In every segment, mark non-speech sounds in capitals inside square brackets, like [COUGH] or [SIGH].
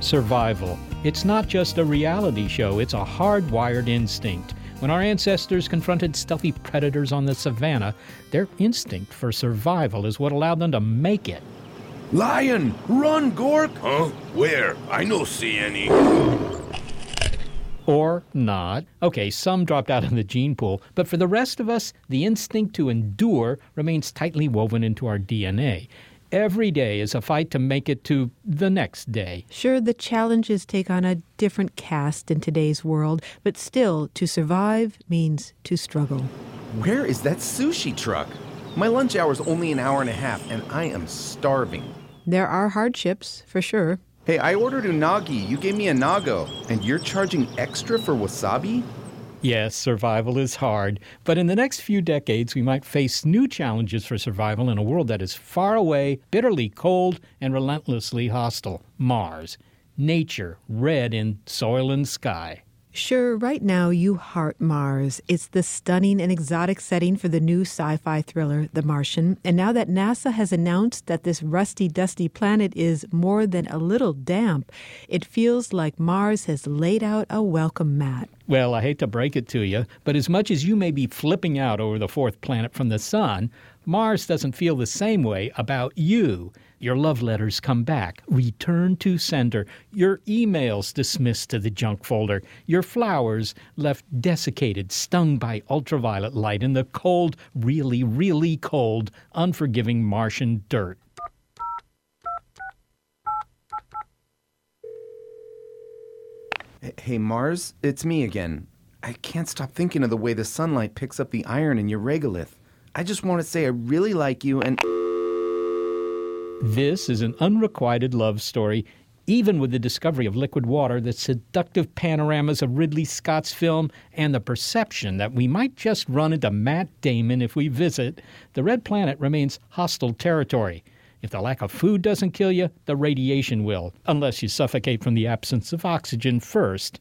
Survival. It's not just a reality show, it's a hardwired instinct. When our ancestors confronted stealthy predators on the savannah, their instinct for survival is what allowed them to make it. Lion! Run, Gork! Huh? Where? I no see any. Or not. Okay, some dropped out of the gene pool, but for the rest of us, the instinct to endure remains tightly woven into our DNA. Every day is a fight to make it to the next day. Sure, the challenges take on a different cast in today's world, but still, to survive means to struggle. Where is that sushi truck? My lunch hour is only an hour and a half, and I am starving. There are hardships, for sure. Hey, I ordered unagi. You gave me anago, and you're charging extra for wasabi? Yes, survival is hard, but in the next few decades, we might face new challenges for survival in a world that is far away, bitterly cold, and relentlessly hostile Mars. Nature, red in soil and sky. Sure, right now you heart Mars. It's the stunning and exotic setting for the new sci fi thriller, The Martian. And now that NASA has announced that this rusty, dusty planet is more than a little damp, it feels like Mars has laid out a welcome mat. Well, I hate to break it to you, but as much as you may be flipping out over the fourth planet from the sun, Mars doesn't feel the same way about you. Your love letters come back, return to sender. Your emails dismissed to the junk folder. Your flowers left desiccated, stung by ultraviolet light in the cold, really, really cold, unforgiving Martian dirt. Hey, Mars, it's me again. I can't stop thinking of the way the sunlight picks up the iron in your regolith. I just want to say I really like you and. This is an unrequited love story, even with the discovery of liquid water, the seductive panoramas of Ridley Scott's film, and the perception that we might just run into Matt Damon if we visit. The Red Planet remains hostile territory. If the lack of food doesn't kill you, the radiation will, unless you suffocate from the absence of oxygen first.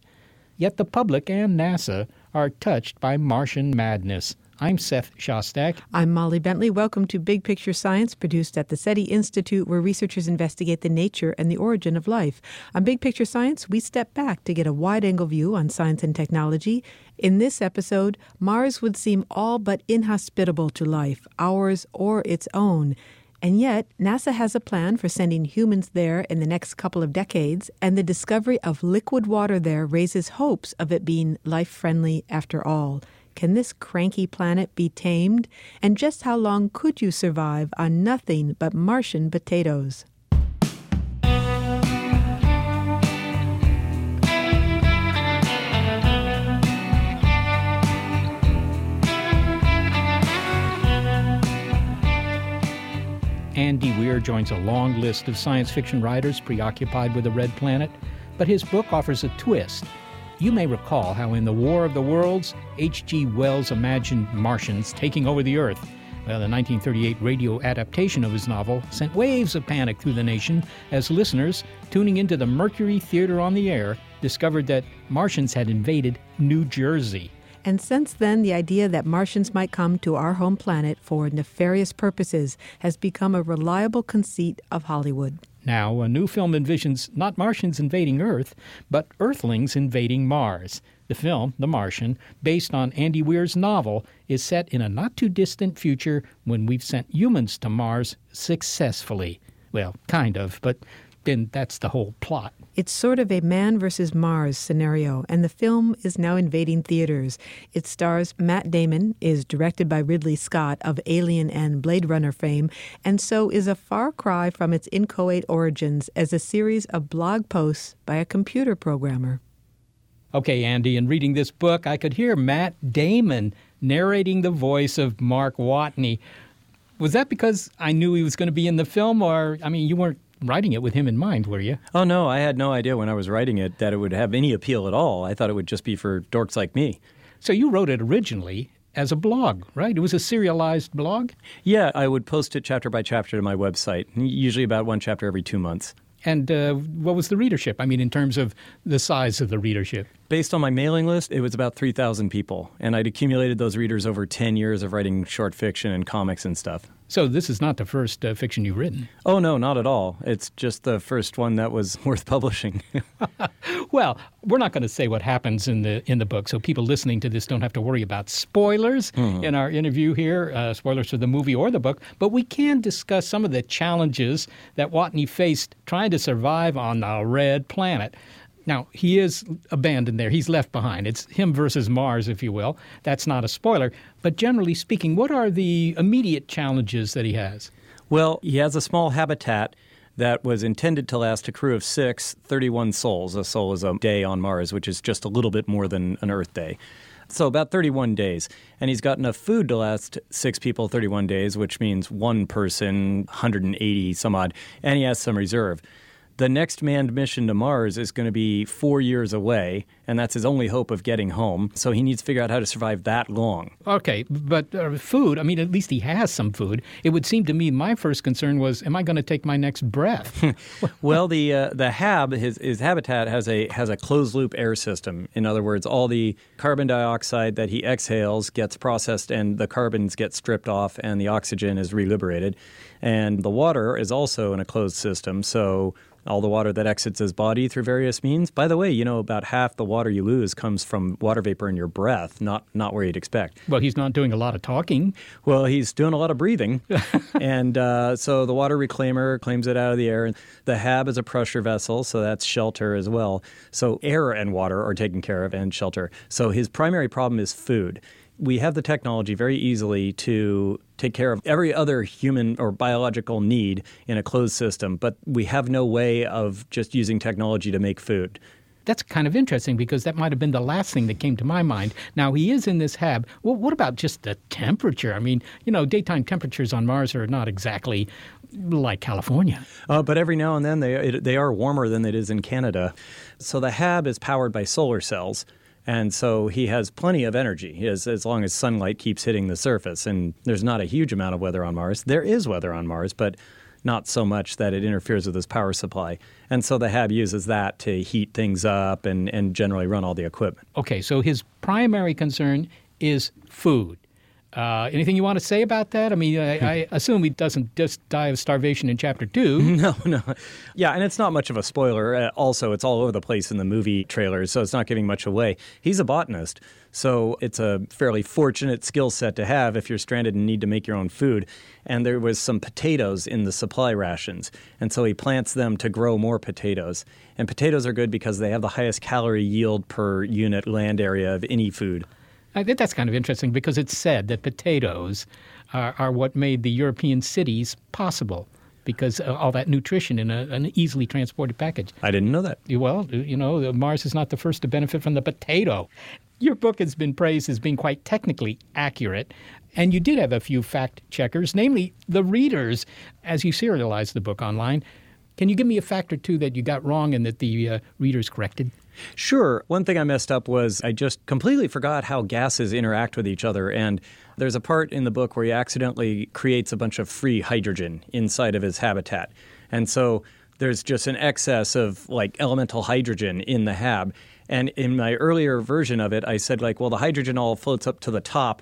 Yet the public and NASA are touched by Martian madness. I'm Seth Shostak. I'm Molly Bentley. Welcome to Big Picture Science, produced at the SETI Institute, where researchers investigate the nature and the origin of life. On Big Picture Science, we step back to get a wide angle view on science and technology. In this episode, Mars would seem all but inhospitable to life, ours or its own. And yet, NASA has a plan for sending humans there in the next couple of decades, and the discovery of liquid water there raises hopes of it being life friendly after all. Can this cranky planet be tamed? And just how long could you survive on nothing but Martian potatoes? Andy Weir joins a long list of science fiction writers preoccupied with the red planet, but his book offers a twist. You may recall how in The War of the Worlds, H.G. Wells imagined Martians taking over the Earth. Well, the 1938 radio adaptation of his novel sent waves of panic through the nation as listeners, tuning into the Mercury Theater on the Air, discovered that Martians had invaded New Jersey. And since then, the idea that Martians might come to our home planet for nefarious purposes has become a reliable conceit of Hollywood. Now, a new film envisions not Martians invading Earth, but Earthlings invading Mars. The film, The Martian, based on Andy Weir's novel, is set in a not too distant future when we've sent humans to Mars successfully. Well, kind of, but then that's the whole plot. It's sort of a man versus Mars scenario, and the film is now invading theaters. It stars Matt Damon, is directed by Ridley Scott of Alien and Blade Runner fame, and so is a far cry from its inchoate origins as a series of blog posts by a computer programmer. Okay, Andy, in reading this book, I could hear Matt Damon narrating the voice of Mark Watney. Was that because I knew he was going to be in the film, or, I mean, you weren't writing it with him in mind, were you? Oh, no, I had no idea when I was writing it that it would have any appeal at all. I thought it would just be for dorks like me. So you wrote it originally as a blog, right? It was a serialized blog? Yeah, I would post it chapter by chapter to my website, usually about one chapter every two months. And uh, what was the readership? I mean, in terms of the size of the readership? Based on my mailing list, it was about 3,000 people. And I'd accumulated those readers over 10 years of writing short fiction and comics and stuff. So this is not the first uh, fiction you've written? Oh, no, not at all. It's just the first one that was [LAUGHS] worth publishing. [LAUGHS] well, we're not going to say what happens in the in the book, so people listening to this don't have to worry about spoilers mm-hmm. in our interview here, uh, spoilers for the movie or the book. But we can discuss some of the challenges that Watney faced trying to survive on the red planet. Now, he is abandoned there. He's left behind. It's him versus Mars, if you will. That's not a spoiler. But generally speaking, what are the immediate challenges that he has? Well, he has a small habitat that was intended to last a crew of six, 31 sols. A sol is a day on Mars, which is just a little bit more than an Earth day. So about 31 days. And he's got enough food to last six people 31 days, which means one person, 180 some odd. And he has some reserve the next manned mission to Mars is going to be four years away, and that's his only hope of getting home. So he needs to figure out how to survive that long. Okay, but uh, food, I mean, at least he has some food. It would seem to me my first concern was, am I going to take my next breath? [LAUGHS] well, the uh, the hab, his, his habitat has a has a closed loop air system. In other words, all the carbon dioxide that he exhales gets processed, and the carbons get stripped off, and the oxygen is reliberated. And the water is also in a closed system, so all the water that exits his body through various means. By the way, you know about half the water you lose comes from water vapor in your breath, not not where you'd expect. Well, he's not doing a lot of talking. Well, he's doing a lot of breathing, [LAUGHS] and uh, so the water reclaimer claims it out of the air. And The hab is a pressure vessel, so that's shelter as well. So air and water are taken care of, and shelter. So his primary problem is food we have the technology very easily to take care of every other human or biological need in a closed system, but we have no way of just using technology to make food. That's kind of interesting because that might have been the last thing that came to my mind. Now, he is in this hab. Well, what about just the temperature? I mean, you know, daytime temperatures on Mars are not exactly like California. Uh, but every now and then they, it, they are warmer than it is in Canada. So the hab is powered by solar cells. And so he has plenty of energy as, as long as sunlight keeps hitting the surface. And there's not a huge amount of weather on Mars. There is weather on Mars, but not so much that it interferes with his power supply. And so the HAB uses that to heat things up and, and generally run all the equipment. Okay, so his primary concern is food. Uh, anything you want to say about that? I mean, I, I, [LAUGHS] assume he doesn't just die of starvation in chapter two. [LAUGHS] No, no. Yeah, and it's not much of a spoiler. Uh, also, it's all over the place in the movie trailers, so it's not giving much away. He's a botanist, so it's a fairly fortunate skill set to have if you're stranded and need to make your own food. And there was some potatoes in the supply rations, and so he plants them to grow more potatoes. And potatoes are good because they have the highest calorie yield per unit land area of any food. I think that's kind of interesting because it's said that potatoes are, are what made the European cities possible because all that nutrition in a, an easily transported package. I didn't know that. Well, you know, Mars is not the first to benefit from the potato. Your book has been praised as being quite technically accurate, and you did have a few fact checkers, namely the readers, as you serialized the book online. Can you give me a fact or two that you got wrong and that the uh, readers corrected? Sure. One thing I messed up was I just completely forgot how gases interact with each other. And there's a part in the book where he accidentally creates a bunch of free hydrogen inside of his habitat. And so there's just an excess of like elemental hydrogen in the hab. And in my earlier version of it, I said, like, well, the hydrogen all floats up to the top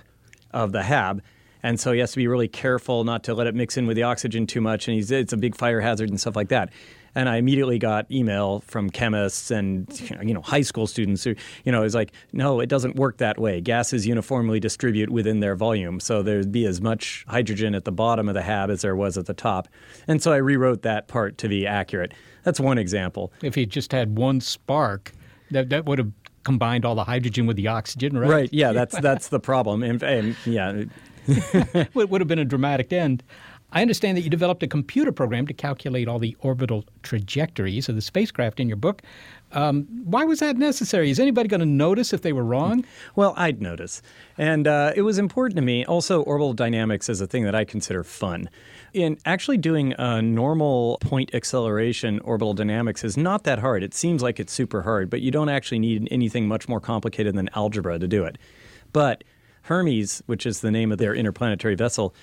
of the hab. And so he has to be really careful not to let it mix in with the oxygen too much. And he's, it's a big fire hazard and stuff like that. And I immediately got email from chemists and you know high school students who you know is like, no, it doesn't work that way. Gases uniformly distribute within their volume, so there'd be as much hydrogen at the bottom of the hab as there was at the top. And so I rewrote that part to be accurate. That's one example. If you just had one spark, that that would have combined all the hydrogen with the oxygen, right? Right. Yeah. [LAUGHS] That's that's the problem. And, and yeah. [LAUGHS] it would have been a dramatic end. I understand that you developed a computer program to calculate all the orbital trajectories of the spacecraft in your book. Um, why was that necessary? Is anybody going to notice if they were wrong? Well, I'd notice. And uh, it was important to me. Also, orbital dynamics is a thing that I consider fun. In actually doing a normal point acceleration orbital dynamics is not that hard. It seems like it's super hard, but you don't actually need anything much more complicated than algebra to do it. But Hermes, which is the name of their interplanetary vessel,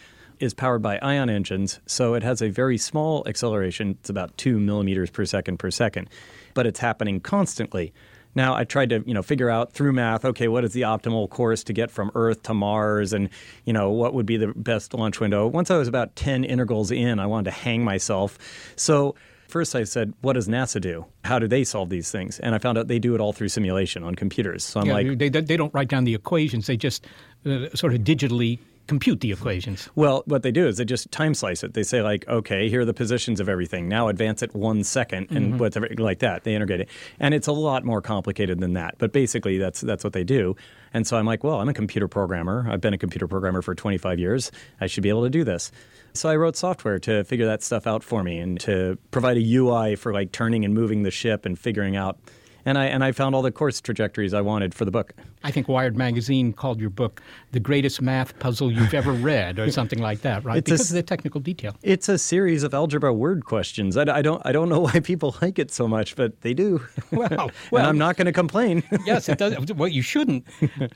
is powered by ion engines, so it has a very small acceleration. It's about two millimeters per second per second, but it's happening constantly. Now I tried to you know figure out through math. Okay, what is the optimal course to get from Earth to Mars, and you know what would be the best launch window? Once I was about ten integrals in, I wanted to hang myself. So first I said, what does NASA do? How do they solve these things? And I found out they do it all through simulation on computers. So I'm yeah, like, they, they don't write down the equations; they just uh, sort of digitally compute the equations. Well, what they do is they just time slice it. They say like, okay, here are the positions of everything. Now advance it one second, and mm-hmm. whatever like that. They integrate it, and it's a lot more complicated than that. But basically, that's that's what they do. And so I'm like, well, I'm a computer programmer. I've been a computer programmer for 25 years. I should be able to do this. So I wrote software to figure that stuff out for me and to provide a UI for like turning and moving the ship and figuring out and I and I found all the course trajectories I wanted for the book. I think Wired magazine called your book the greatest math puzzle you've ever [LAUGHS] read, or something like that, right? It's because a, of the technical detail. It's a series of algebra word questions. I, I, don't I don't know why people [LAUGHS] like it so much, but they do. [LAUGHS] Well, well and I'm not going to complain. yes, it does. Well, you shouldn't.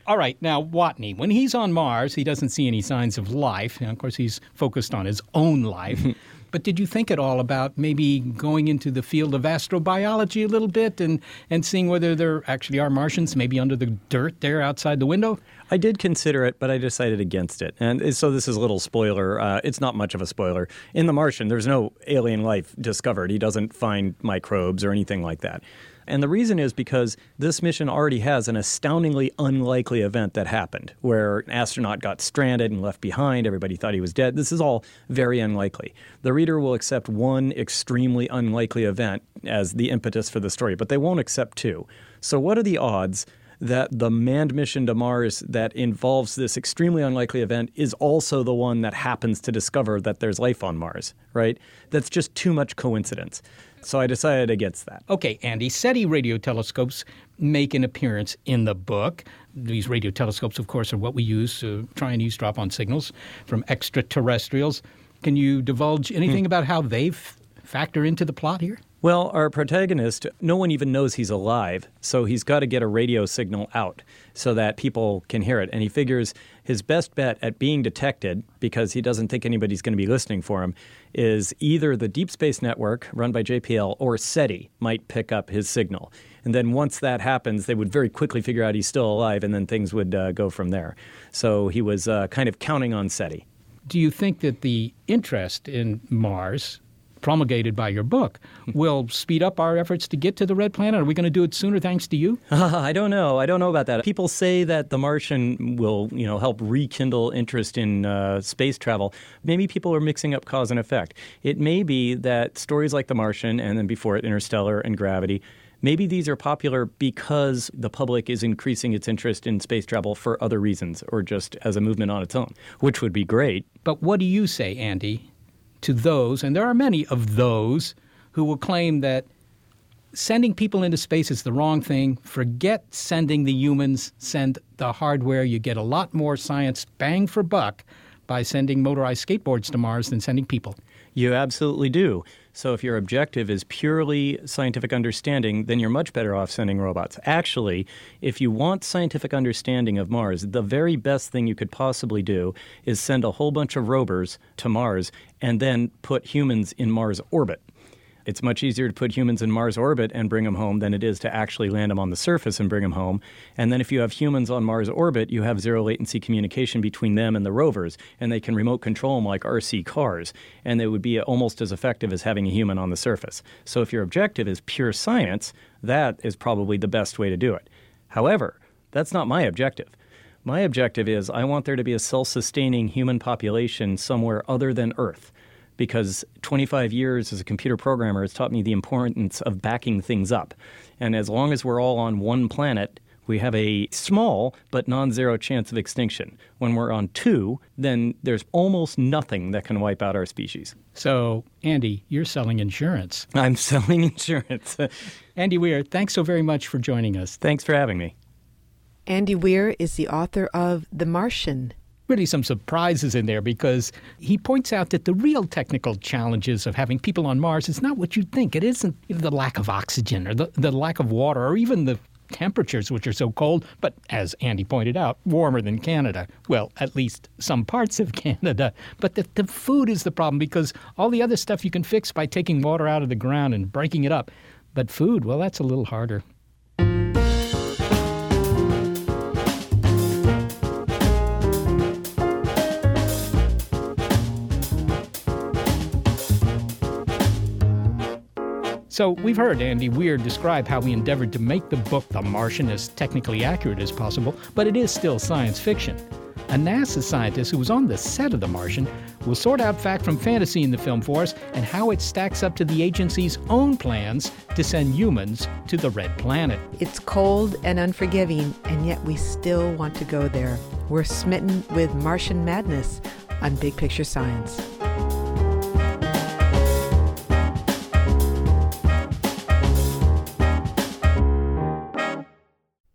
all right, now Watney, when he's on Mars, he doesn't see any signs of life. And of course, he's focused on his own life. But did you think at all about maybe going into the field of astrobiology a little bit and, and seeing whether there actually are Martians maybe under the dirt there outside the window? I did consider it, but I decided against it. And so this is a little spoiler. Uh, it's not much of a spoiler. In The Martian, there's no alien life discovered. He doesn't find microbes or anything like that. And the reason is because this mission already has an astoundingly unlikely event that happened where an astronaut got stranded and left behind. Everybody thought he was dead. This is all very unlikely. The reader will accept one extremely unlikely event as the impetus for the story, but they won't accept two. So, what are the odds? that the manned mission to Mars that involves this extremely unlikely event is also the one that happens to discover that there's life on Mars, right? That's just too much coincidence. So I decided against that. Okay, Andy, SETI radio telescopes make an appearance in the book. These radio telescopes, of course, are what we use to try and eavesdrop on signals from extraterrestrials. Can you divulge anything hmm. about how they factor into the plot here? Well, our protagonist, no one even knows he's alive, so he's got to get a radio signal out so that people can hear it. And he figures his best bet at being detected, because he doesn't think anybody's going to be listening for him, is either the Deep Space Network, run by JPL, or SETI might pick up his signal. And then once that happens, they would very quickly figure out he's still alive, and then things would uh, go from there. So he was uh, kind of counting on SETI. Do you think that the interest in Mars promulgated by your book will speed up our efforts to get to the red planet? Are we going to do it sooner thanks to you? Uh, [LAUGHS] I don't know. I don't know about that. People say that The Martian will, you know, help rekindle interest in uh, space travel. Maybe people are mixing up cause and effect. It may be that stories like The Martian and then before it Interstellar and Gravity Maybe these are popular because the public is increasing its interest in space travel for other reasons or just as a movement on its own, which would be great. But what do you say, Andy? To those, and there are many of those, who will claim that sending people into space is the wrong thing. Forget sending the humans, send the hardware. You get a lot more science bang for buck by sending motorized skateboards to Mars than sending people. You absolutely do. So if your objective is purely scientific understanding, then you're much better off sending robots. Actually, if you want scientific understanding of Mars, the very best thing you could possibly do is send a whole bunch of rovers to Mars and then put humans in Mars orbit. It's much easier to put humans in Mars orbit and bring them home than it is to actually land them on the surface and bring them home. And then if you have humans on Mars orbit, you have zero latency communication between them and the rovers, and they can remote control them like RC cars, and they would be almost as effective as having a human on the surface. So if your objective is pure science, that is probably the best way to do it. However, that's not my objective. My objective is I want there to be a self sustaining human population somewhere other than Earth because 25 years as a computer programmer has taught me the importance of backing things up. And as long as we're all on one planet, we have a small but non zero chance of extinction. When we're on two, then there's almost nothing that can wipe out our species. So, Andy, you're selling insurance. [LAUGHS] I'm selling insurance. [LAUGHS] Andy Weir, thanks so very much for joining us. Thanks for having me. Andy Weir is the author of The Martian really some surprises in there because he points out that the real technical challenges of having people on Mars is not what you'd think. It isn't the lack of oxygen or the, the lack of water or even the temperatures, which are so cold, but as Andy pointed out, warmer than Canada. Well, at least some parts of [LAUGHS] Canada. But the, the food is the problem because all the other stuff you can fix by taking water out of the ground and breaking it up. But food, well, that's a little harder. So we've heard Andy Weir describe how he endeavored to make the book The Martian as technically accurate as possible, but it is still science fiction. A NASA scientist who was on the set of The Martian will sort out fact from fantasy in the film for us and how it stacks up to the agency's own plans to send humans to the Red Planet. It's cold and unforgiving, and yet we still want to go there. We're smitten with Martian madness on Big Picture Science.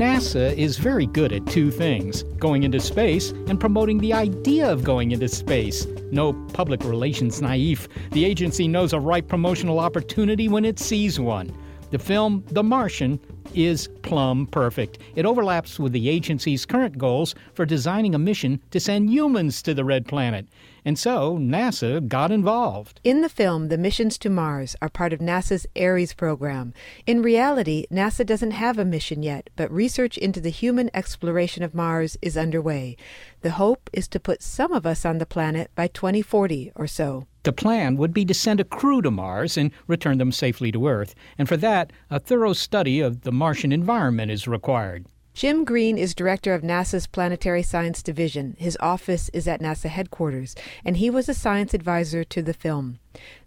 NASA is very good at two things going into space and promoting the idea of going into space. No public relations naive. The agency knows a ripe promotional opportunity when it sees one. The film The Martian is plumb perfect. It overlaps with the agency's current goals for designing a mission to send humans to the red planet. And so NASA got involved. In the film, the missions to Mars are part of NASA's Ares program. In reality, NASA doesn't have a mission yet, but research into the human exploration of Mars is underway. The hope is to put some of us on the planet by 2040 or so. The plan would be to send a crew to Mars and return them safely to Earth. And for that, a thorough study of the Martian environment is required. Jim Green is director of NASA's Planetary Science Division. His office is at NASA headquarters, and he was a science advisor to the film.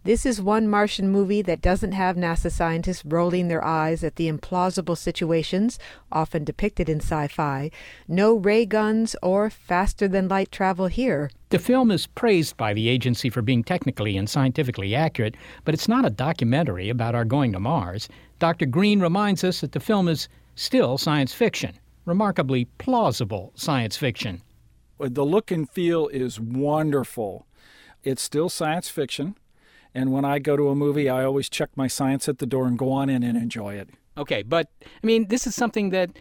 This is one Martian movie that doesn't have NASA scientists rolling their eyes at the implausible situations often depicted in sci fi. No ray guns or faster than light travel here. The film is praised by the agency for being technically and scientifically accurate, but it's not a documentary about our going to Mars. Dr. Green reminds us that the film is still science fiction, remarkably plausible science fiction. The look and feel is wonderful. It's still science fiction. And when I go to a movie, I always check my science at the door and go on in and enjoy it. Okay, but I mean, this is something that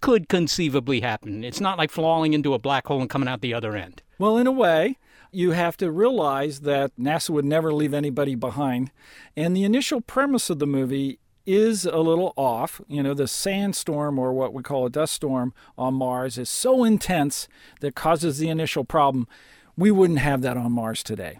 could conceivably happen. It's not like falling into a black hole and coming out the other end. Well, in a way, you have to realize that NASA would never leave anybody behind. And the initial premise of the movie is a little off. You know, the sandstorm or what we call a dust storm on Mars is so intense that causes the initial problem. We wouldn't have that on Mars today.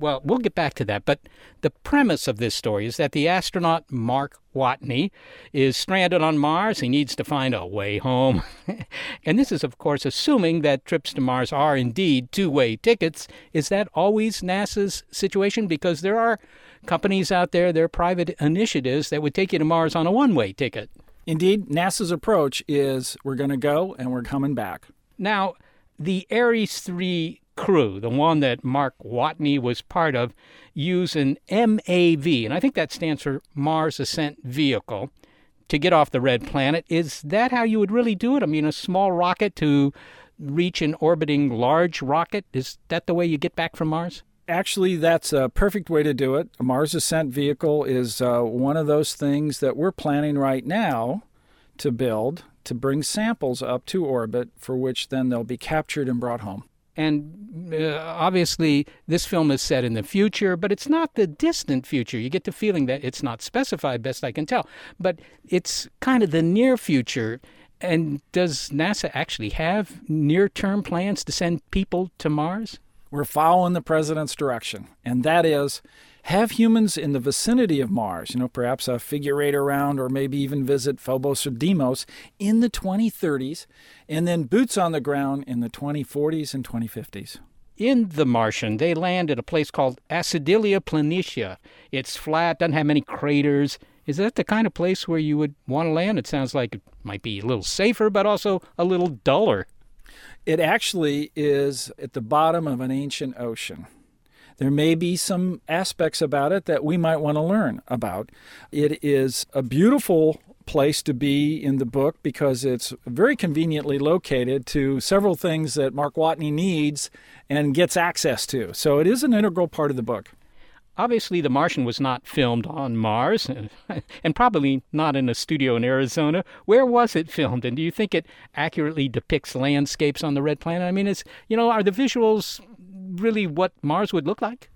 Well, we'll get back to that, but the premise of this story is that the astronaut Mark Watney is stranded on Mars. He needs to find a way home. [LAUGHS] and this is, of course, assuming that trips to Mars are indeed two way tickets. Is that always NASA's situation? Because there are companies out there, there are private initiatives that would take you to Mars on a one way ticket. Indeed, NASA's approach is we're going to go and we're coming back. Now, the Ares 3 crew, the one that Mark Watney was part of, use an MAV, and I think that stands for Mars Ascent Vehicle, to get off the red planet. Is that how you would really do it? I mean, a small rocket to reach an orbiting large rocket? Is that the way you get back from Mars? Actually, that's a perfect way to do it. A Mars Ascent Vehicle is uh, one of those things that we're planning right now to build to bring samples up to orbit, for which then they'll be captured and brought home. And uh, obviously, this film is set in the future, but it's not the distant future. You get the feeling that it's not specified, best I can tell, but it's kind of the near future. And does NASA actually have near term plans to send people to Mars? We're following the president's direction, and that is have humans in the vicinity of Mars, you know, perhaps a figure eight around or maybe even visit Phobos or Deimos in the 2030s, and then boots on the ground in the 2040s and 2050s. In The Martian, they land at a place called Acidalia Planitia. It's flat, doesn't have many craters. Is that the kind of place where you would want to land? It sounds like it might be a little safer, but also a little duller. It actually is at the bottom of an ancient ocean. There may be some aspects about it that we might want to learn about. It is a beautiful place to be in the book because it's very conveniently located to several things that Mark Watney needs and gets access to. So it is an integral part of the book. Obviously, The Martian was not filmed on Mars, [LAUGHS] and probably not in a studio in Arizona. Where was it filmed, and do you think it accurately depicts landscapes on the red planet? I mean, it's you know, are the visuals really what Mars would look like?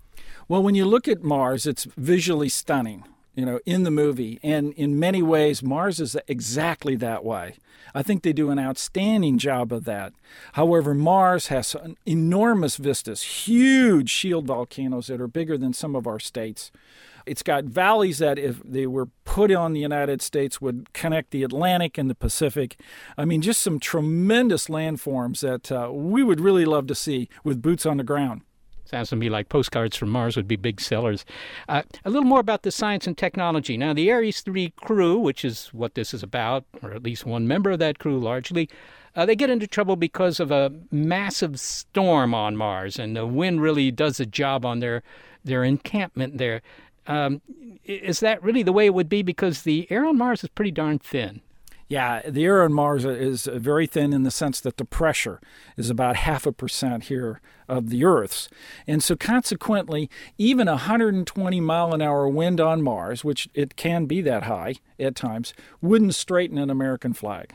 Well, when you look at Mars, it's visually stunning, you know, in the movie. And in many ways, Mars is exactly that way. I think they do an outstanding job of that. However, Mars has enormous vistas, huge shield volcanoes that are bigger than some of our states. It's got valleys that, if they were put on the United States, would connect the Atlantic and the Pacific. I mean, just some tremendous landforms that uh, we would really love to see with boots on the ground. Sounds to me like postcards from Mars would be big sellers. Uh, a little more about the science and technology. Now, the Ares 3 crew, which is what this is about, or at least one member of that crew largely, uh, they get into trouble because of a massive storm on Mars, and the wind really does a job on their their encampment there. Um, is that really the way it would be? Because the air on Mars is pretty darn thin. Yeah, the air on Mars is very thin in the sense that the pressure is about half a percent here of the Earth's. And so, consequently, even a 120 mile an hour wind on Mars, which it can be that high at times, wouldn't straighten an American flag.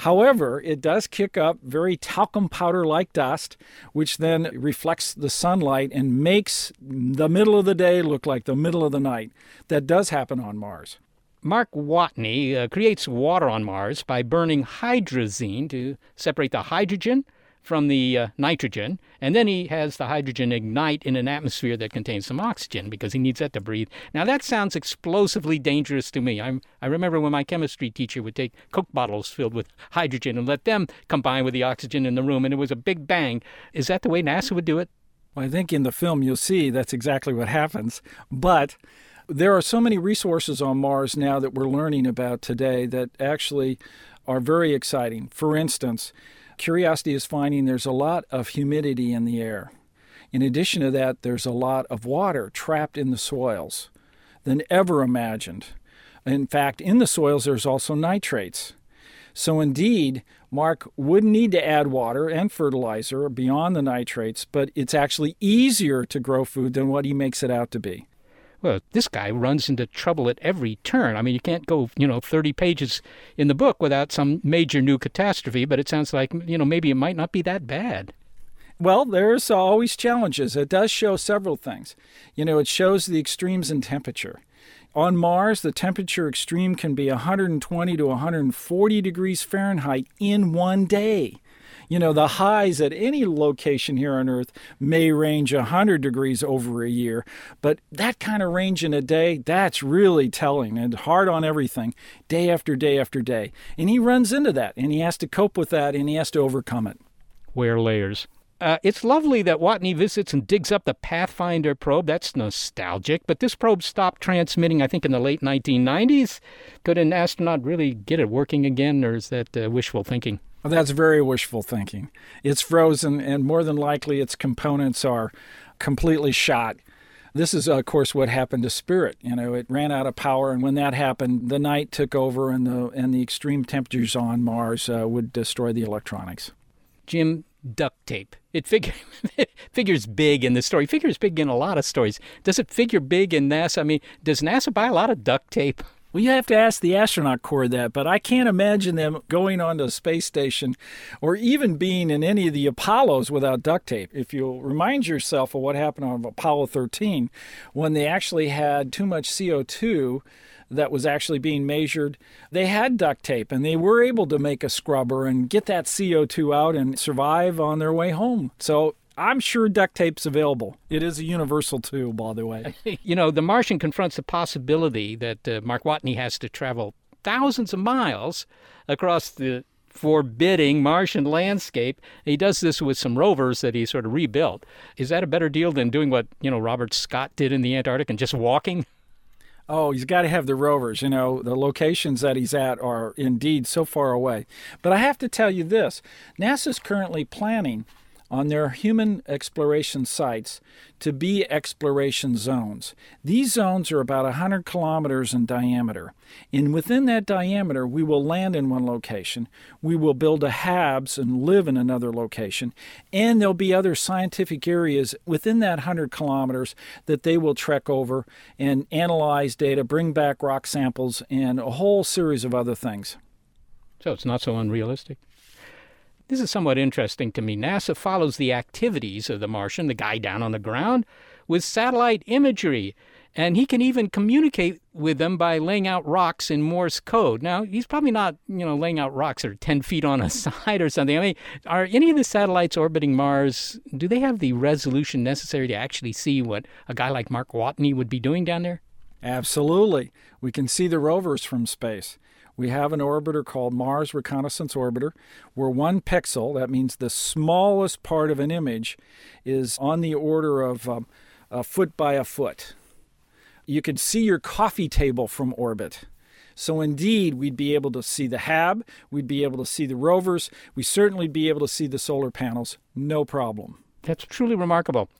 However, it does kick up very talcum powder like dust, which then reflects the sunlight and makes the middle of the day look like the middle of the night. That does happen on Mars. Mark Watney uh, creates water on Mars by burning hydrazine to separate the hydrogen from the uh, nitrogen, and then he has the hydrogen ignite in an atmosphere that contains some oxygen because he needs that to breathe. Now that sounds explosively dangerous to me. I'm, I remember when my chemistry teacher would take Coke bottles filled with hydrogen and let them combine with the oxygen in the room, and it was a big bang. Is that the way NASA would do it? Well, I think in the film you'll see that's exactly what happens. But there are so many resources on Mars now that we're learning about today that actually are very exciting. For instance, Curiosity is finding there's a lot of humidity in the air. In addition to that, there's a lot of water trapped in the soils than ever imagined. In fact, in the soils, there's also nitrates. So, indeed, Mark would need to add water and fertilizer beyond the nitrates, but it's actually easier to grow food than what he makes it out to be well, this guy runs into trouble at every turn. I mean, you can't go, you know, 30 pages in the book without some major new catastrophe, but it sounds like, you know, maybe it might not be that bad. Well, there's always challenges. It does show several things. You know, it shows the extremes in temperature. On Mars, the temperature extreme can be 120 to 140 degrees Fahrenheit in one day. You know, the highs at any location here on Earth may range 100 degrees over a year, but that kind of range in a day, that's really telling and hard on everything, day after day after day. And he runs into that, and he has to cope with that, and he has to overcome it. Wear layers. Uh, it's lovely that Watney visits and digs up the Pathfinder probe. That's nostalgic. But this probe stopped transmitting, I think, in the late 1990s. Could an astronaut really get it working again, or is that uh, wishful thinking? Well, that's very wishful thinking. It's frozen, and more than likely, its components are completely shot. This is, of course, what happened to Spirit. You know, it ran out of power, and when that happened, the night took over, and the and the extreme temperatures on Mars uh, would destroy the electronics. Jim, duct tape. It, figure, [LAUGHS] figures big in the story. Figures big in a lot of stories. Does it figure big in NASA? I mean, does NASA buy a lot of duct tape? Well, you have to ask the astronaut corps that, but I can't imagine them going on to a space station or even being in any of the Apollos without duct tape. If you remind yourself of what happened on Apollo 13, when they actually had too much CO2 that was actually being measured, they had duct tape and they were able to make a scrubber and get that CO2 out and survive on their way home. So I'm sure duct tape's available. It is a universal tool, by the way. [LAUGHS] you know, The Martian confronts the possibility that uh, Mark Watney has to travel thousands of miles across the forbidding Martian landscape. He does this with some rovers that he sort of rebuilt. Is that a better deal than doing what, you know, Robert Scott did in the Antarctic and just walking? Oh, he's got to have the rovers. You know, the locations that he's at are indeed so far away. But I have to tell you this NASA's currently planning on their human exploration sites to be exploration zones. These zones are about 100 kilometers in diameter. And within that diameter, we will land in one location, we will build a HABs and live in another location, and there'll be other scientific areas within that 100 kilometers that they will trek over and analyze data, bring back rock samples, and a whole series of other things. So it's not so unrealistic. This is somewhat interesting to me. NASA follows the activities of the Martian, the guy down on the ground, with satellite imagery. And he can even communicate with them by laying out rocks in Morse code. Now, he's probably not, you know, laying out rocks that are 10 feet on a [LAUGHS] side or something. I mean, are any of the satellites orbiting Mars, do they have the resolution necessary to actually see what a guy like Mark Watney would be doing down there? Absolutely. We can see the rovers from space we have an orbiter called Mars Reconnaissance Orbiter, where one pixel, that means the smallest part of an image, is on the order of um, a foot by a foot. You could see your coffee table from orbit. So, indeed, we'd be able to see the HAB, we'd be able to see the rovers, we certainly be able to see the solar panels, no problem. That's truly remarkable.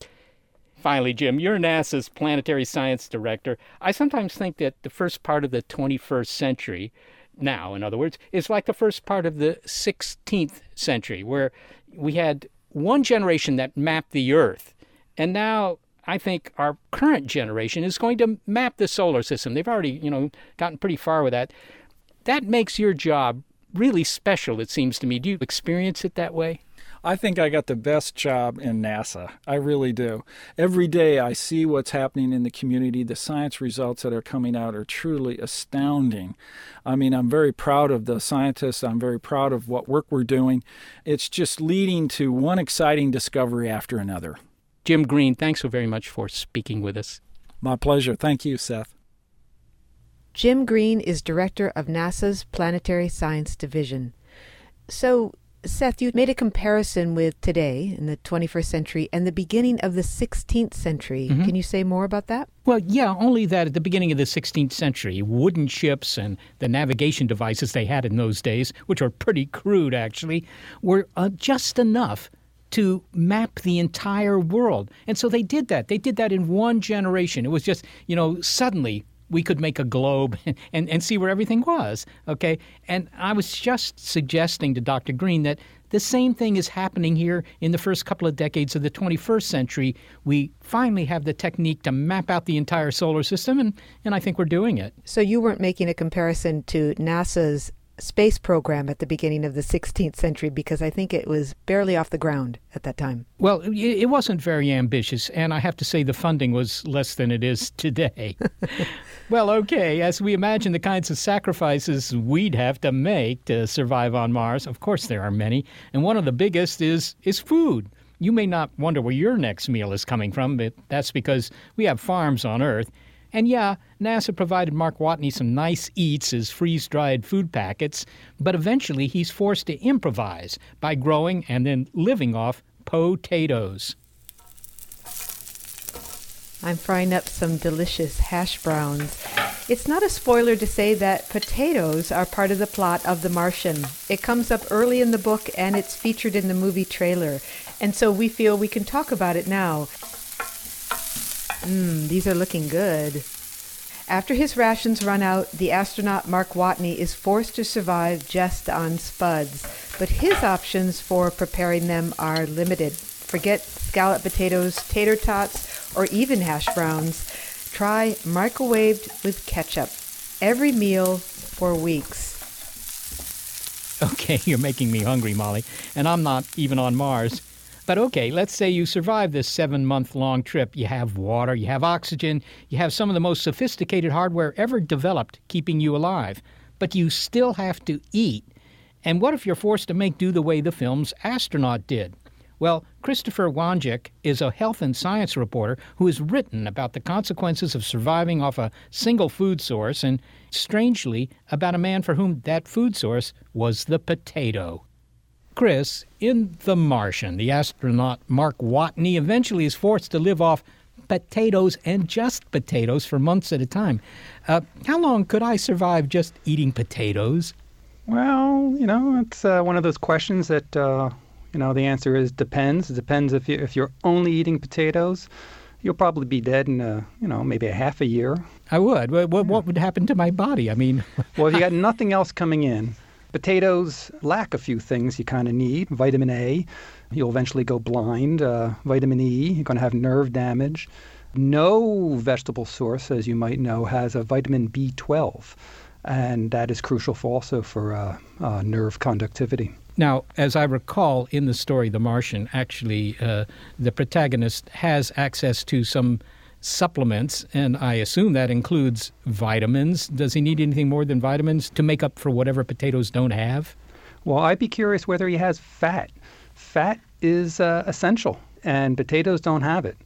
Finally, Jim, you're NASA's planetary science director. I sometimes think that the first part of the 21st century now, in other words, is like the first part of the 16th century, where we had one generation that mapped the Earth. And now I think our current generation is going to map the solar system. They've already, you know, gotten pretty far with that. That makes your job really special, it seems to me. Do you experience it that way? I think I got the best job in NASA. I really do. Every day I see what's happening in the community. The science results that are coming out are truly astounding. I mean, I'm very proud of the scientists. I'm very proud of what work we're doing. It's just leading to one exciting discovery after another. Jim Green, thanks so very much for speaking with us. My pleasure. Thank you, Seth. Jim Green is director of NASA's Planetary Science Division. So, Seth, you made a comparison with today in the 21st century and the beginning of the 16th century. Mm-hmm. Can you say more about that? Well, yeah, only that at the beginning of the 16th century, wooden ships and the navigation devices they had in those days, which were pretty crude actually, were uh, just enough to map the entire world. And so they did that. They did that in one generation. It was just, you know, suddenly we could make a globe [LAUGHS] and, and see where everything was. Okay. And I was just suggesting to Dr. Green that the same thing is happening here in the first couple of decades of the 21st century. We finally have the technique to map out the entire solar system, and, and I think we're doing it. So you weren't making a comparison to NASA's space program at the beginning of the 16th century because I think it was barely off the ground at that time. Well, it wasn't very ambitious, and I have to say the funding was less than it is today. [LAUGHS] well, okay, as we imagine the kinds of sacrifices we'd have to make to survive on Mars, of course there are many, and one of the biggest is is food. You may not wonder where your next meal is coming from, but that's because we have farms on Earth and yeah, NASA provided Mark Watney some nice eats as freeze dried food packets, but eventually he's forced to improvise by growing and then living off potatoes. I'm frying up some delicious hash browns. It's not a spoiler to say that potatoes are part of the plot of The Martian. It comes up early in the book and it's featured in the movie trailer. And so we feel we can talk about it now. Mmm, these are looking good. After his rations run out, the astronaut Mark Watney is forced to survive just on spuds, but his options for preparing them are limited. Forget scalloped potatoes, tater tots, or even hash browns. Try microwaved with ketchup. Every meal for weeks. [LAUGHS] Okay, you're making me hungry, Molly, and I'm not even on Mars. But okay, let's say you survive this seven month long trip. You have water, you have oxygen, you have some of the most sophisticated hardware ever developed keeping you alive. But you still have to eat. And what if you're forced to make do the way the film's astronaut did? Well, Christopher Wanjek is a health and science reporter who has written about the consequences of surviving off a single food source and, strangely, about a man for whom that food source was the potato. Chris, in The Martian, the astronaut Mark Watney eventually is forced to live off potatoes and just potatoes for months at a time. Uh, how long could I survive just eating potatoes? Well, you know, it's uh, one of those questions that, uh, you know, the answer is depends. It depends if, you, if you're only eating potatoes. You'll probably be dead in, a, you know, maybe a half a year. I would. What, what, what would happen to my body? I mean, well, if you [LAUGHS] got nothing else coming in, Potatoes lack a few things you kind of need vitamin A, you'll eventually go blind, uh, vitamin E, you're going to have nerve damage. No vegetable source, as you might know, has a vitamin B12, and that is crucial for also for uh, uh, nerve conductivity. Now, as I recall in the story, The Martian, actually, uh, the protagonist has access to some supplements, and I assume that includes vitamins. Does he need anything more than vitamins to make up for whatever potatoes don't have? Well, I'd be curious whether he has fat. Fat is uh, essential, and potatoes don't have it.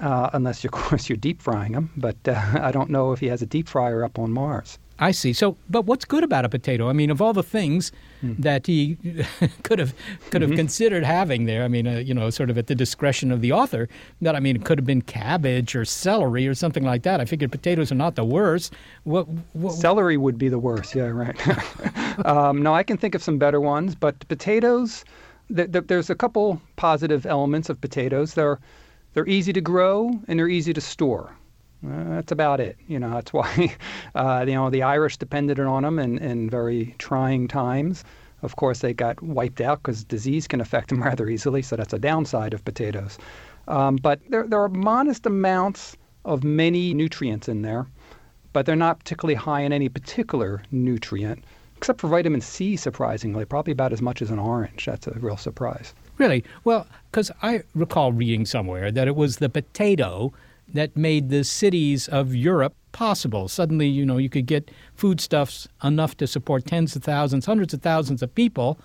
Uh, unless, of course, you're deep frying them. But uh, [LAUGHS] I don't know if he has a deep fryer up on Mars. I see. So, but what's good about a potato? I mean, of all the things mm. that he [LAUGHS] could have could have mm-hmm. considered having there, I mean, uh, you know, sort of at the discretion of the author. That I mean, it could have been cabbage or celery or something like that. I figured potatoes are not the worst. What, what celery would be the worst? Yeah, right. [LAUGHS] um, no, I can think of some better ones, but potatoes. Th- th- there's a couple positive elements of potatoes. They're they're easy to grow and they're easy to store. Uh, that's about it. You know, that's [LAUGHS] why uh, you know the Irish depended on them in, in very trying times. Of course, they got wiped out because disease can affect them [LAUGHS] rather easily, so that's a downside of potatoes. Um, but there, there are modest amounts of many nutrients in there, but they're not particularly high in any particular nutrient, except for vitamin C, surprisingly, probably about as much as an orange. That's a real surprise. Really? Well, because I recall reading somewhere that it was the potato that made the cities of Europe possible. Suddenly, you know, you could get foodstuffs enough to support tens of thousands, hundreds of thousands of people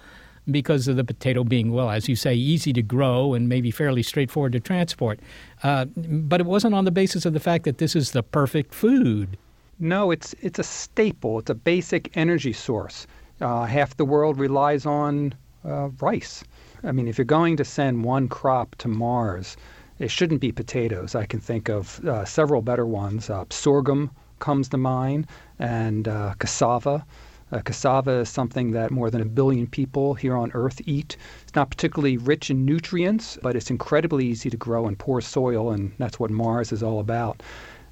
because of the potato being, well, as you say, easy to grow and maybe fairly straightforward to transport. Uh, but it wasn't on the basis of the fact that this is the perfect food. No, it's it's a staple. It's a basic energy source. Uh, half the world relies on uh, rice. I mean, if you're going to send one crop to Mars, it shouldn't be potatoes. I can think of uh, several better ones. Uh, sorghum comes to mind, and uh, cassava. Uh, cassava is something that more than a billion people here on Earth eat. It's not particularly rich in nutrients, but it's incredibly easy to grow in poor soil, and that's what Mars is all about.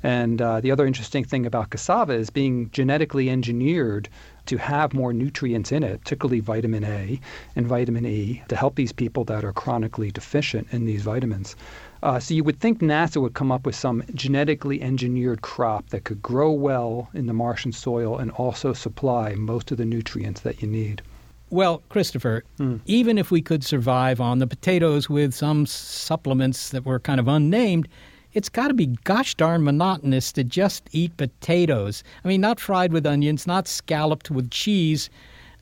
And uh, the other interesting thing about cassava is being genetically engineered to have more nutrients in it, particularly vitamin A and vitamin E, to help these people that are chronically deficient in these vitamins. Uh, so you would think NASA would come up with some genetically engineered crop that could grow well in the Martian soil and also supply most of the nutrients that you need. Well, Christopher, mm. even if we could survive on the potatoes with some supplements that were kind of unnamed, it's got to be gosh darn monotonous to just eat potatoes. I mean, not fried with onions, not scalloped with cheese.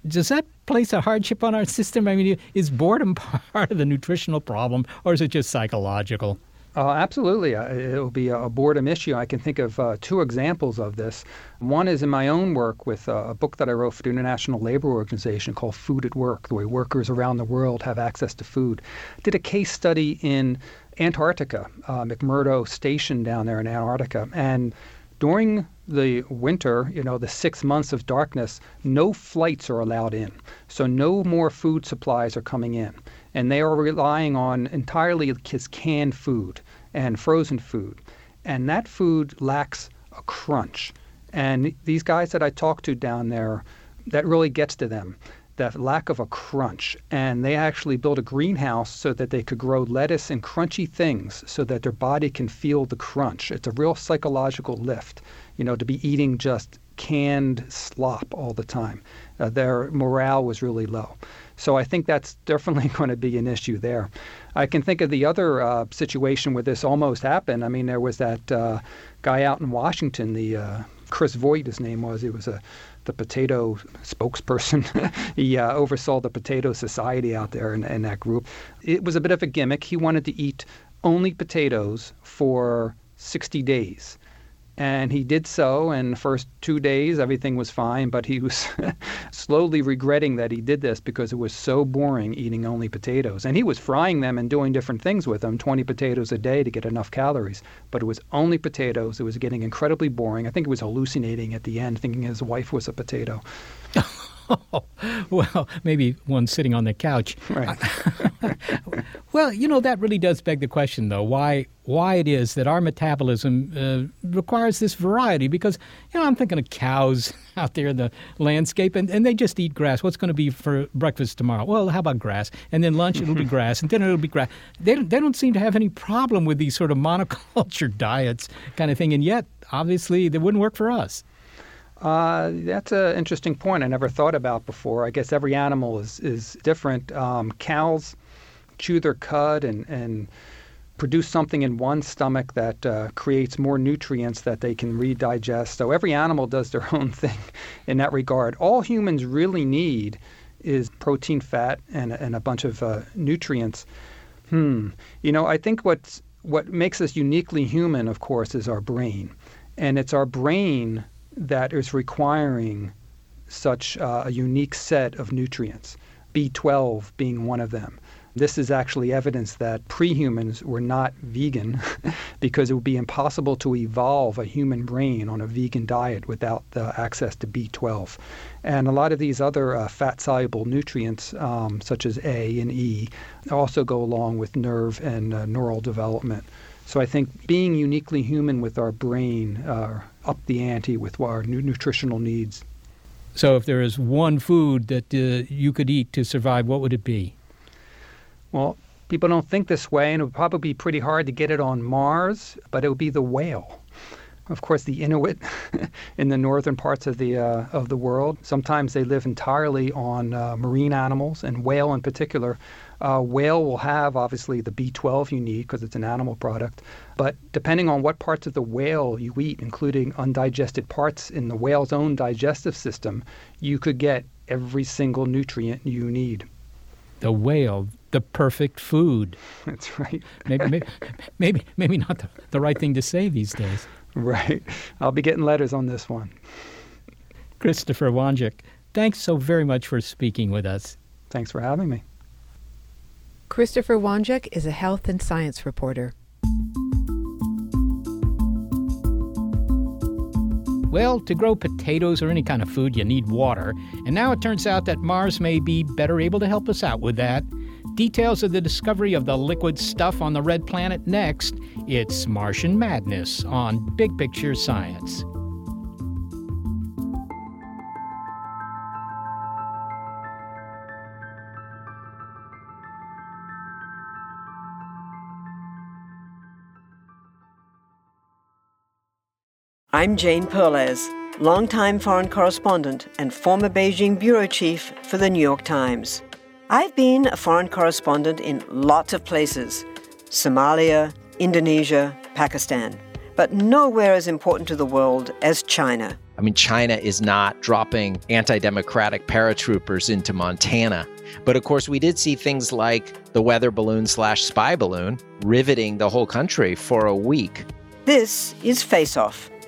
Does that place a hardship on our [LAUGHS] system? I mean, is boredom [LAUGHS] part of the nutritional problem, or is it just psychological? Uh, absolutely. It will be a boredom issue. I can think of uh, two examples of this. One is in my own work with uh, a book that I wrote for the International Labor Organization called Food at Work, the way workers around the world have access to food. Did a case study in Antarctica, uh, McMurdo Station down there in Antarctica. And during the winter, you know, the six months of darkness, no flights are allowed in. So no more food supplies are coming in. And they are relying on entirely canned food and frozen food. And that food lacks a crunch. And these guys that I talked to down there, that really gets to them that lack of a crunch. And they actually built a greenhouse so that they could grow lettuce and crunchy things so that their body can feel the crunch. It's a real psychological lift, you know, to be eating just canned slop all the time. Uh, their morale was really low. So I think that's [LAUGHS] definitely going to be an issue there. I can think of the other uh, situation where this almost happened. I mean, there was that uh, guy out in Washington, the uh, Chris Voigt, his name was. He was a the potato spokesperson. [LAUGHS] he uh, oversaw the Potato Society out there in, in that group. It was a bit of a gimmick. He wanted to eat only potatoes for 60 days. And he did so, and the first two days everything was fine, but he was [LAUGHS] slowly regretting that he did this because it was so boring eating only potatoes. And he was frying them and doing different things with them 20 potatoes a day to get enough calories. But it was only potatoes. It was getting incredibly boring. I think it was hallucinating at the end, thinking his wife was a potato. [LAUGHS] [LAUGHS] well, maybe one sitting on the couch. Right. [LAUGHS] well, you know that really does beg the question, though, why why it is that our metabolism uh, requires this variety. Because you know, I'm thinking of cows [LAUGHS] out there in the landscape, and, and they just eat grass. What's going to be for breakfast tomorrow? Well, how about grass? And then lunch it'll be grass, and dinner it'll be grass. They don't, they don't seem to have any problem with these sort of monoculture diets kind of thing, and yet obviously they wouldn't work for us. Uh, that's an interesting point I never thought about before. I guess every animal is, is different. Um, cows chew their cud and, and produce something in one stomach that uh, creates more nutrients that they can redigest. So every animal does their [LAUGHS] own thing in that regard. All humans really need is protein, fat, and, and a bunch of uh, nutrients. Hmm. You know, I think what's, what makes us uniquely human, of course, is our brain. And it's our brain that is requiring such uh, a unique set of nutrients, B12 being one of them. This is actually evidence that prehumans were not vegan [LAUGHS] because it would be impossible to evolve a human brain on a vegan diet without the access to B12. And a lot of these other uh, fat soluble nutrients, um, such as A and E, also go along with nerve and uh, neural development. So I think being uniquely human with our brain uh, up the ante with our nutritional needs. So, if there is one food that uh, you could eat to survive, what would it be? Well, people don't think this way, and it would probably be pretty hard to get it on Mars, but it would be the whale. Of course, the Inuit [LAUGHS] in the northern parts of the uh, of the world. Sometimes they live entirely on uh, marine animals, and whale in particular uh, whale will have obviously the B12 you need because it's an animal product. But depending on what parts of the whale you eat, including undigested parts in the whale's own digestive system, you could get every single nutrient you need. The whale, the perfect food. [LAUGHS] That's right. maybe, maybe, [LAUGHS] maybe, maybe not the, the right thing to say these days. [LAUGHS] Right. I'll be getting letters on this one. Christopher Wanjek, thanks so very much for speaking with us. Thanks for having me. Christopher Wanjek is a health and science reporter. Well, to grow potatoes or any kind of food, you need water. And now it turns out that Mars may be better able to help us out with that. Details of the discovery of the liquid stuff on the red planet next. It's Martian Madness on Big Picture Science. I'm Jane Perlez, longtime foreign correspondent and former Beijing bureau chief for the New York Times. I've been a foreign correspondent in lots of places Somalia, Indonesia, Pakistan, but nowhere as important to the world as China. I mean, China is not dropping anti democratic paratroopers into Montana. But of course, we did see things like the weather balloon slash spy balloon riveting the whole country for a week. This is Face Off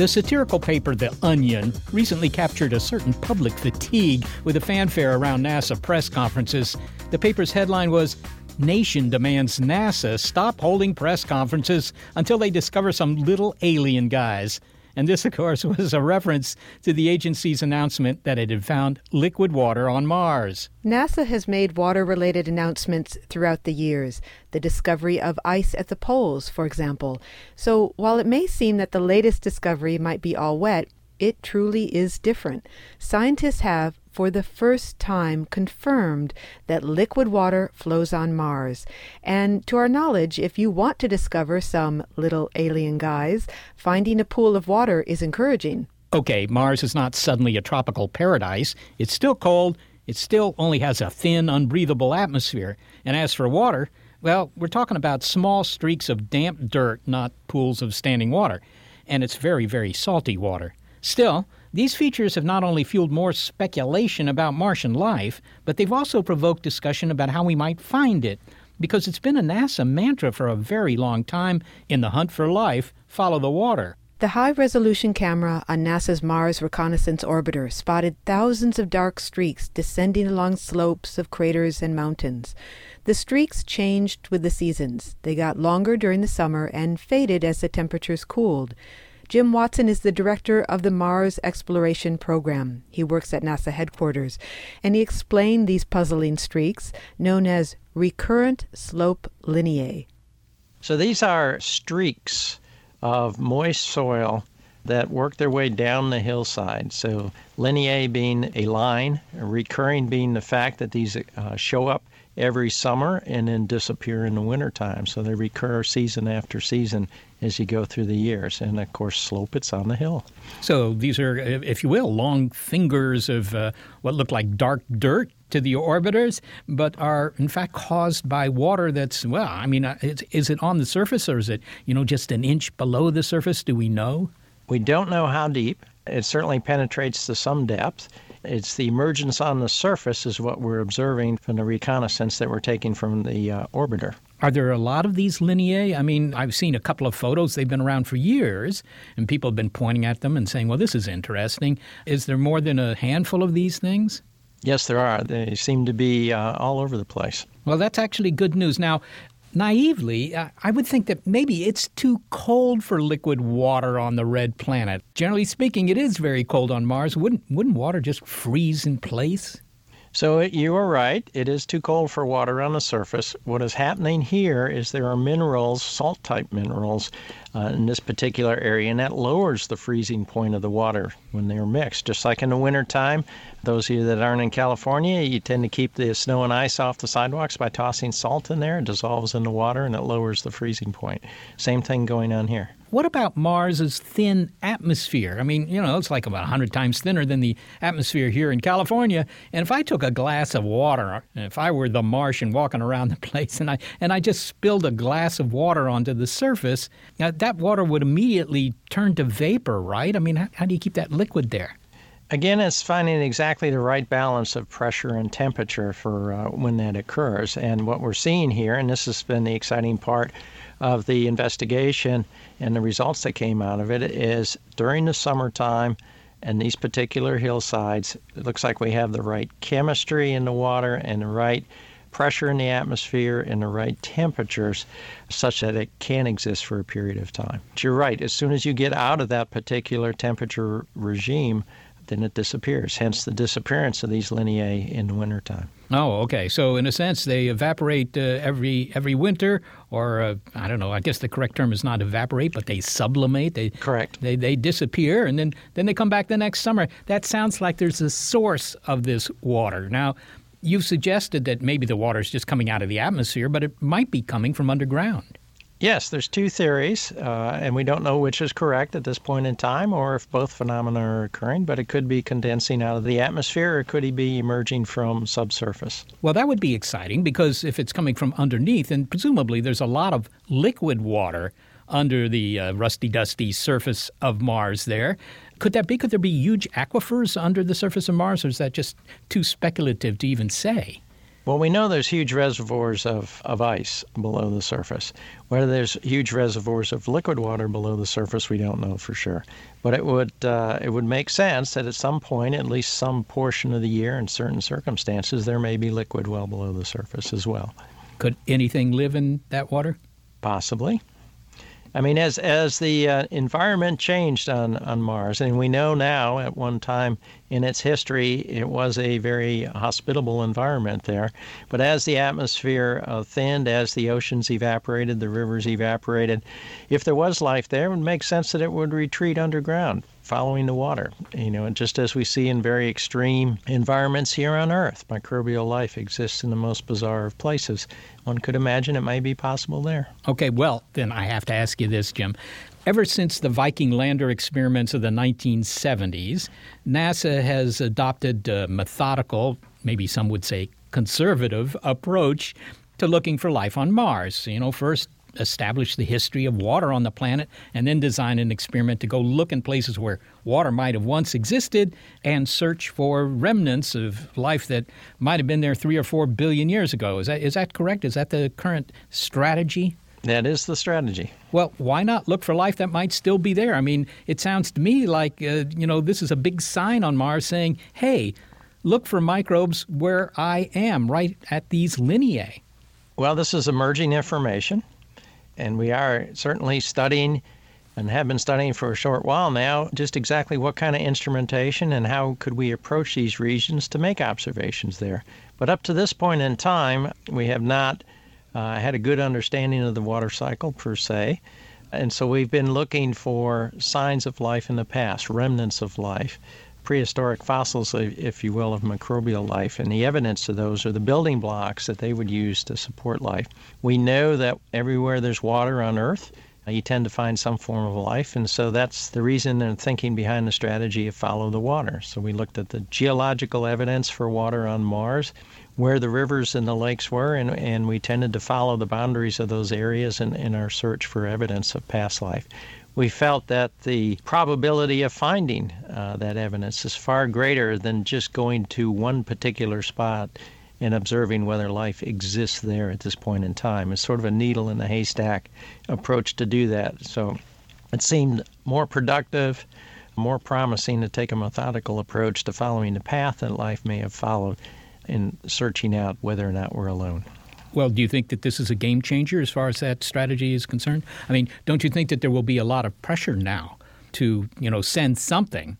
The satirical paper The Onion recently captured a certain public fatigue with a fanfare around NASA press conferences. The paper's headline was Nation demands NASA stop holding press conferences until they discover some little alien guys. And this, of course, [LAUGHS] was a reference to the agency's announcement that it had found liquid water on Mars. NASA has made water related announcements throughout the years, the discovery of ice at the poles, for example. So while it may seem that the latest discovery might be all wet, it truly is different. Scientists have, for the first time, confirmed that liquid water flows on Mars. And to our knowledge, if you want to discover some little alien guys, finding a pool of water is encouraging. Okay, Mars is not suddenly a tropical paradise. It's still cold. It still only has a thin, unbreathable atmosphere. And as for water, well, we're talking about small streaks of damp dirt, not pools of standing water. And it's very, very salty water. Still, these features have not only fueled more speculation about Martian life, but they've also provoked discussion about how we might find it. Because it's been a NASA mantra for a very long time in the hunt for life follow the water. The high resolution camera on NASA's Mars Reconnaissance Orbiter spotted thousands of dark streaks descending along slopes of craters and mountains. The streaks changed with the seasons. They got longer during the summer and faded as the temperatures cooled. Jim Watzin is the director of the Mars Exploration Program. He works at NASA headquarters, and he explained these puzzling streaks, known as recurrent slope lineae. So these are streaks of moist soil that work their way down the hillside. So lineae being a line, recurring being the fact that these uh, show up every summer and then disappear in the wintertime. So they recur season after season as you go through the years. And of course, slope it's on the hill. So these are, if you will, long fingers of uh, what look like dark dirt to the orbiters, but are in fact caused by water that's, well, I mean, uh, is it on the surface or is it, you know, just an inch below the surface? Do we know? We don't know how deep. It certainly penetrates to some depth. It's the emergence on the surface is what we're observing from the reconnaissance that we're taking from the uh, orbiter. Are there a lot of these lineae? I mean, I've seen a couple of photos. They've been around for years, and people have been pointing at them and saying, well, this is interesting. Is there more than a handful of these things? Yes, there are. They seem to be uh, all over the place. Well, that's actually good news. Now, naively, uh, I would think that maybe it's too cold for liquid water on the red planet. Generally speaking, it is very cold on Mars. Wouldn't wouldn't water just freeze in place? So you are right. It is too cold for water on the surface. What is happening here is there are minerals, salt type minerals, uh, in this particular area, and that lowers the freezing point of the water when they're mixed. Just like in the wintertime, those of you that aren't in California, you tend to keep the snow and ice off the sidewalks by tossing salt in there. It dissolves in the water and it lowers the freezing point. Same thing going on here. What about Mars's thin atmosphere? I mean, you know, it's like about 100 times thinner than the atmosphere here in California. And if I took a glass of water, if I were the Martian walking around the [LAUGHS] place and I and I just spilled a glass of water onto the surface, now that water would immediately turn to vapor, right? I mean, how, how do you keep that liquid there? Again, it's finding exactly the right balance of pressure and temperature for uh, when that occurs. And what we're seeing here, and this has been the exciting part of the investigation and the results that came out of it, is during the summertime and these particular hillsides, it looks like we have the right chemistry in the water and the right pressure in the atmosphere and the right temperatures such that it can exist for a period of time. But you're right, as soon as you get out of that particular temperature regime, then it disappears. Hence the disappearance of these lineae in the wintertime. Oh, okay. So in a sense, they evaporate uh, every every winter, or uh, I don't know. I guess the correct term is not evaporate, but they sublimate. They correct. They they disappear, and then then they come back the next summer. That sounds like there's a source of this water. Now, you've suggested that maybe the water is just coming out of the atmosphere, but it might be coming from underground. Yes, there's two theories, uh, and we don't know which is correct at this point in time, or if both phenomena are occurring. But it could be condensing out of the atmosphere, or could it be emerging from subsurface? Well, that would be exciting because if it's coming from underneath, and presumably there's a lot of liquid water under the uh, rusty, dusty surface of Mars there. Could that be? Could there be huge aquifers under the surface of Mars, or is that just too speculative to even say? Well, we know there's huge reservoirs of, of ice below the surface. Whether there's huge reservoirs of liquid water below the surface, we don't know for sure. But it would uh, it would make sense that at some point, at least some portion of the year, in certain circumstances, there may be liquid well below the surface as well. Could anything live in that water? Possibly. I mean, as as the uh, environment changed on, on Mars, and we know now at one time in its history it was a very hospitable environment there. But as the atmosphere uh, thinned, as the oceans evaporated, the rivers evaporated, if there was life there, it would make sense that it would retreat underground following the water. You know, just as we see in very extreme environments here on Earth, microbial life exists in the most bizarre of places. One could imagine it might be possible there. Okay, well, then I have to ask you this, Jim. Ever since the Viking lander experiments of the 1970s, NASA has adopted a methodical, maybe some would say conservative, approach to looking for life on Mars. You know, first establish the history of water on the planet and then design an experiment to go look in places where water might have once existed and search for remnants of life that might have been there three or four billion years ago. Is that, is that correct? Is that the current strategy? That is the strategy. Well, why not look for life that might still be there? I mean, it sounds to me like, uh, you know, this is a big sign on Mars saying, hey, look for microbes where I am, right at these lineae. Well, this is emerging information and we are certainly studying and have been studying for a short while now just exactly what kind of instrumentation and how could we approach these regions to make observations there. But up to this point in time, we have not uh, had a good understanding of the water cycle per se. And so we've been looking for signs of life in the past, remnants of life prehistoric fossils, if you will, of microbial life. And the evidence of those are the building blocks that they would use to support life. We know that everywhere there's water on Earth, you tend to find some form of life. And so that's the reason and thinking behind the strategy of follow the water. So we looked at the geological evidence for water on Mars, where the rivers and the lakes were, and, and we tended to follow the boundaries of those areas in, in our search for evidence of past life we felt that the probability of finding uh, that evidence is far greater than just going to one particular spot and observing whether life exists there at this point in time. It's sort of a needle in the haystack approach to do that. So it seemed more productive, more promising to take a methodical approach to following the path that life may have followed in searching out whether or not we're alone. Well, do you think that this is a game changer as far as that strategy is concerned? I mean, don't you think that there will be a lot of pressure now to, you know, send something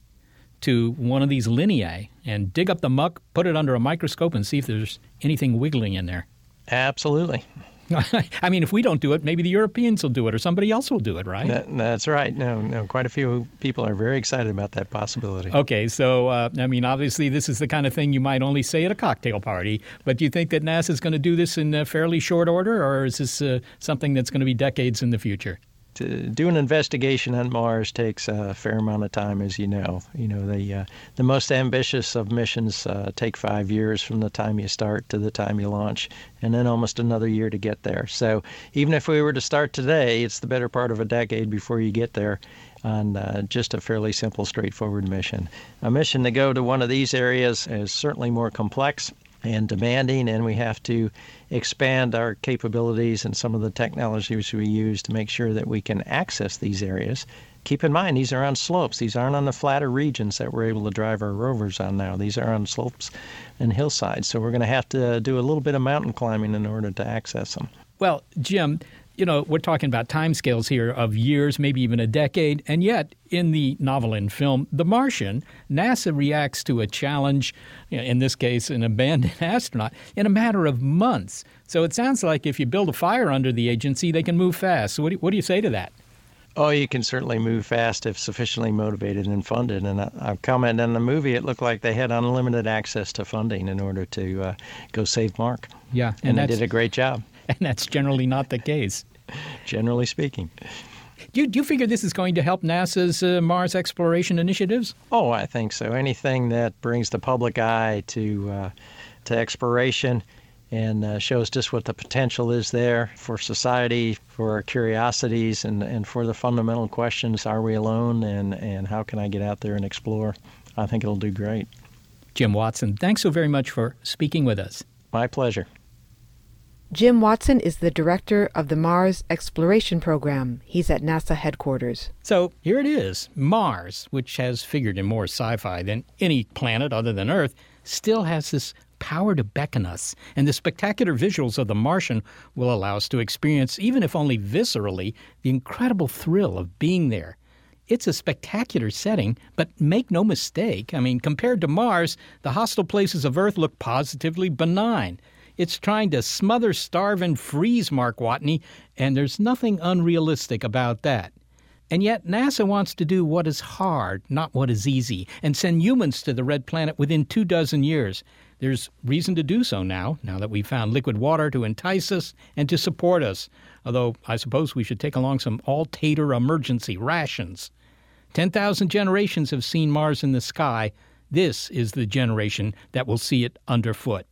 to one of these lineae and dig up the muck, put it under a microscope and see if there's anything wiggling in there? Absolutely. [LAUGHS] I mean, if we don't do it, maybe the Europeans will do it, or somebody else will do it, right? That, that's right. No, no. Quite a few people are very excited about that possibility. Okay, so uh, I mean, obviously, this is the kind of thing you might only say at a cocktail party. But do you think that NASA is going to do this in a fairly short order, or is this uh, something that's going to be decades in the future? To do an investigation on Mars takes a fair amount of time, as you know. You know, the uh, the most ambitious of missions uh, take five years from the time you start to the time you launch, and then almost another year to get there. So even if we were to start today, it's the better part of a decade before you get there on uh, just a fairly simple, straightforward mission. A mission to go to one of these areas is certainly more complex and demanding, and we have to expand our capabilities and some of the technologies we use to make sure that we can access these areas. Keep in mind, these are on slopes. These aren't on the flatter regions that we're able to drive our rovers on now. These are on slopes and hillsides. So we're going to have to do a little bit of mountain climbing in order to access them. Well, Jim, you know, we're talking about timescales here of years, maybe even a decade, and yet in the novel and film The Martian, NASA reacts to a challenge, in this case, an abandoned [LAUGHS] astronaut, in a matter of months. So it sounds like if you build a fire under the agency, they can move fast. So what do you, what do you say to that? Oh, you can certainly move fast if sufficiently motivated and funded. And I, I've commented on the movie, it looked like they had unlimited access to funding in order to uh, go save Mark. Yeah, and, and they did a great job. [LAUGHS] And that's generally not the case. [LAUGHS] generally speaking. Do you, do you figure this is going to help NASA's uh, Mars exploration initiatives? Oh, I think so. Anything that brings the public eye to uh, to exploration and uh, shows just what the potential is there for society, for our curiosities, and, and for the fundamental questions are we alone and, and how can I get out there and explore? I think it'll do great. Jim Watzin, thanks so very much for speaking with us. My pleasure. Jim Watzin is the director of the Mars Exploration Program. He's at NASA headquarters. So here it is Mars, which has figured in more sci fi than any planet other than Earth, still has this power to beckon us, and the spectacular visuals of The Martian will allow us to experience, even if only viscerally, the incredible thrill of being there. It's a spectacular setting, but make no mistake, I mean, compared to Mars, the hostile places of Earth look positively benign. It's trying to smother, starve, and freeze Mark Watney, and there's nothing unrealistic about that. And yet, NASA wants to do what is hard, not what is easy, and send humans to the red planet within two dozen years. There's reason to do so now, now that we've found liquid water to entice us and to support us. Although, I suppose we should take along some all tater emergency rations. 10,000 generations have seen Mars in the sky. This is the generation that will see it underfoot.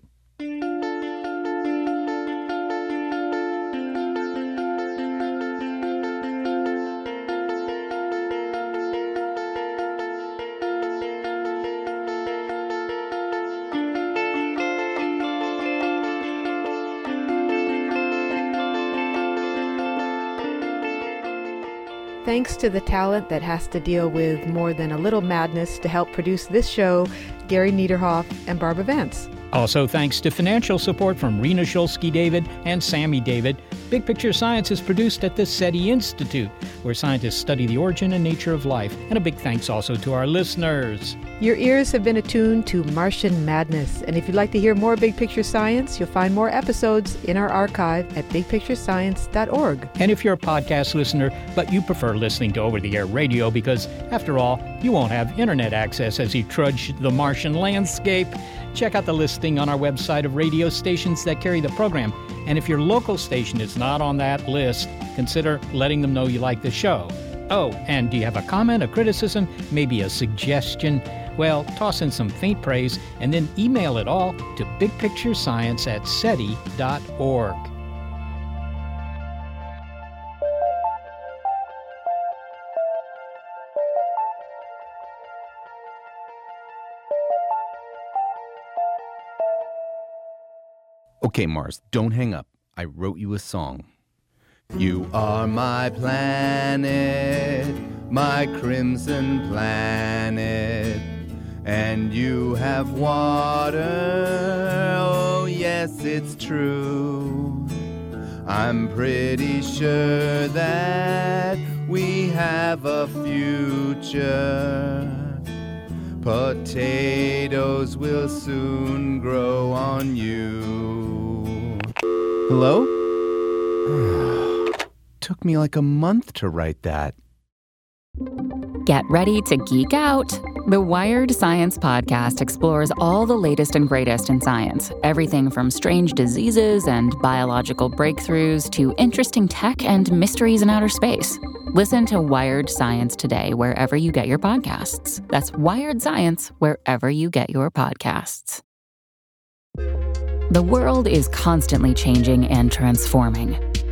Thanks to the talent that has to deal with more than a little madness to help produce this show, Gary Niederhoff and Barbara Vance. Also, thanks to financial support from Rena Shulsky David and Sammy David. Big Picture Science is produced at the SETI Institute, where scientists study the origin and nature of life. And a big thanks also to our listeners. Your ears have been attuned to Martian Madness. And if you'd like to hear more Big Picture Science, you'll find more episodes in our archive at bigpicturescience.org. And if you're a podcast listener, but you prefer listening to over the air radio because, after all, you won't have internet access as you trudge the Martian landscape, check out the listing on our website of radio stations that carry the program. And if your local station is not on that list, consider letting them know you like the show. Oh, and do you have a comment, a criticism, maybe a suggestion? Well, toss in some faint praise and then email it all to bigpicturescience at SETI.org. Okay, Mars, don't hang up. I wrote you a song. You are my planet, my crimson planet and you have water. Oh, yes, it's true. I'm pretty sure that we have a future. Potatoes will soon grow on you. Hello? [SIGHS] Took me like a month to write that. Get ready to geek out. The Wired Science Podcast explores all the latest and greatest in science everything from strange diseases and biological breakthroughs to interesting tech and mysteries in outer space. Listen to Wired Science today, wherever you get your podcasts. That's Wired Science, wherever you get your podcasts. The world is constantly changing and transforming.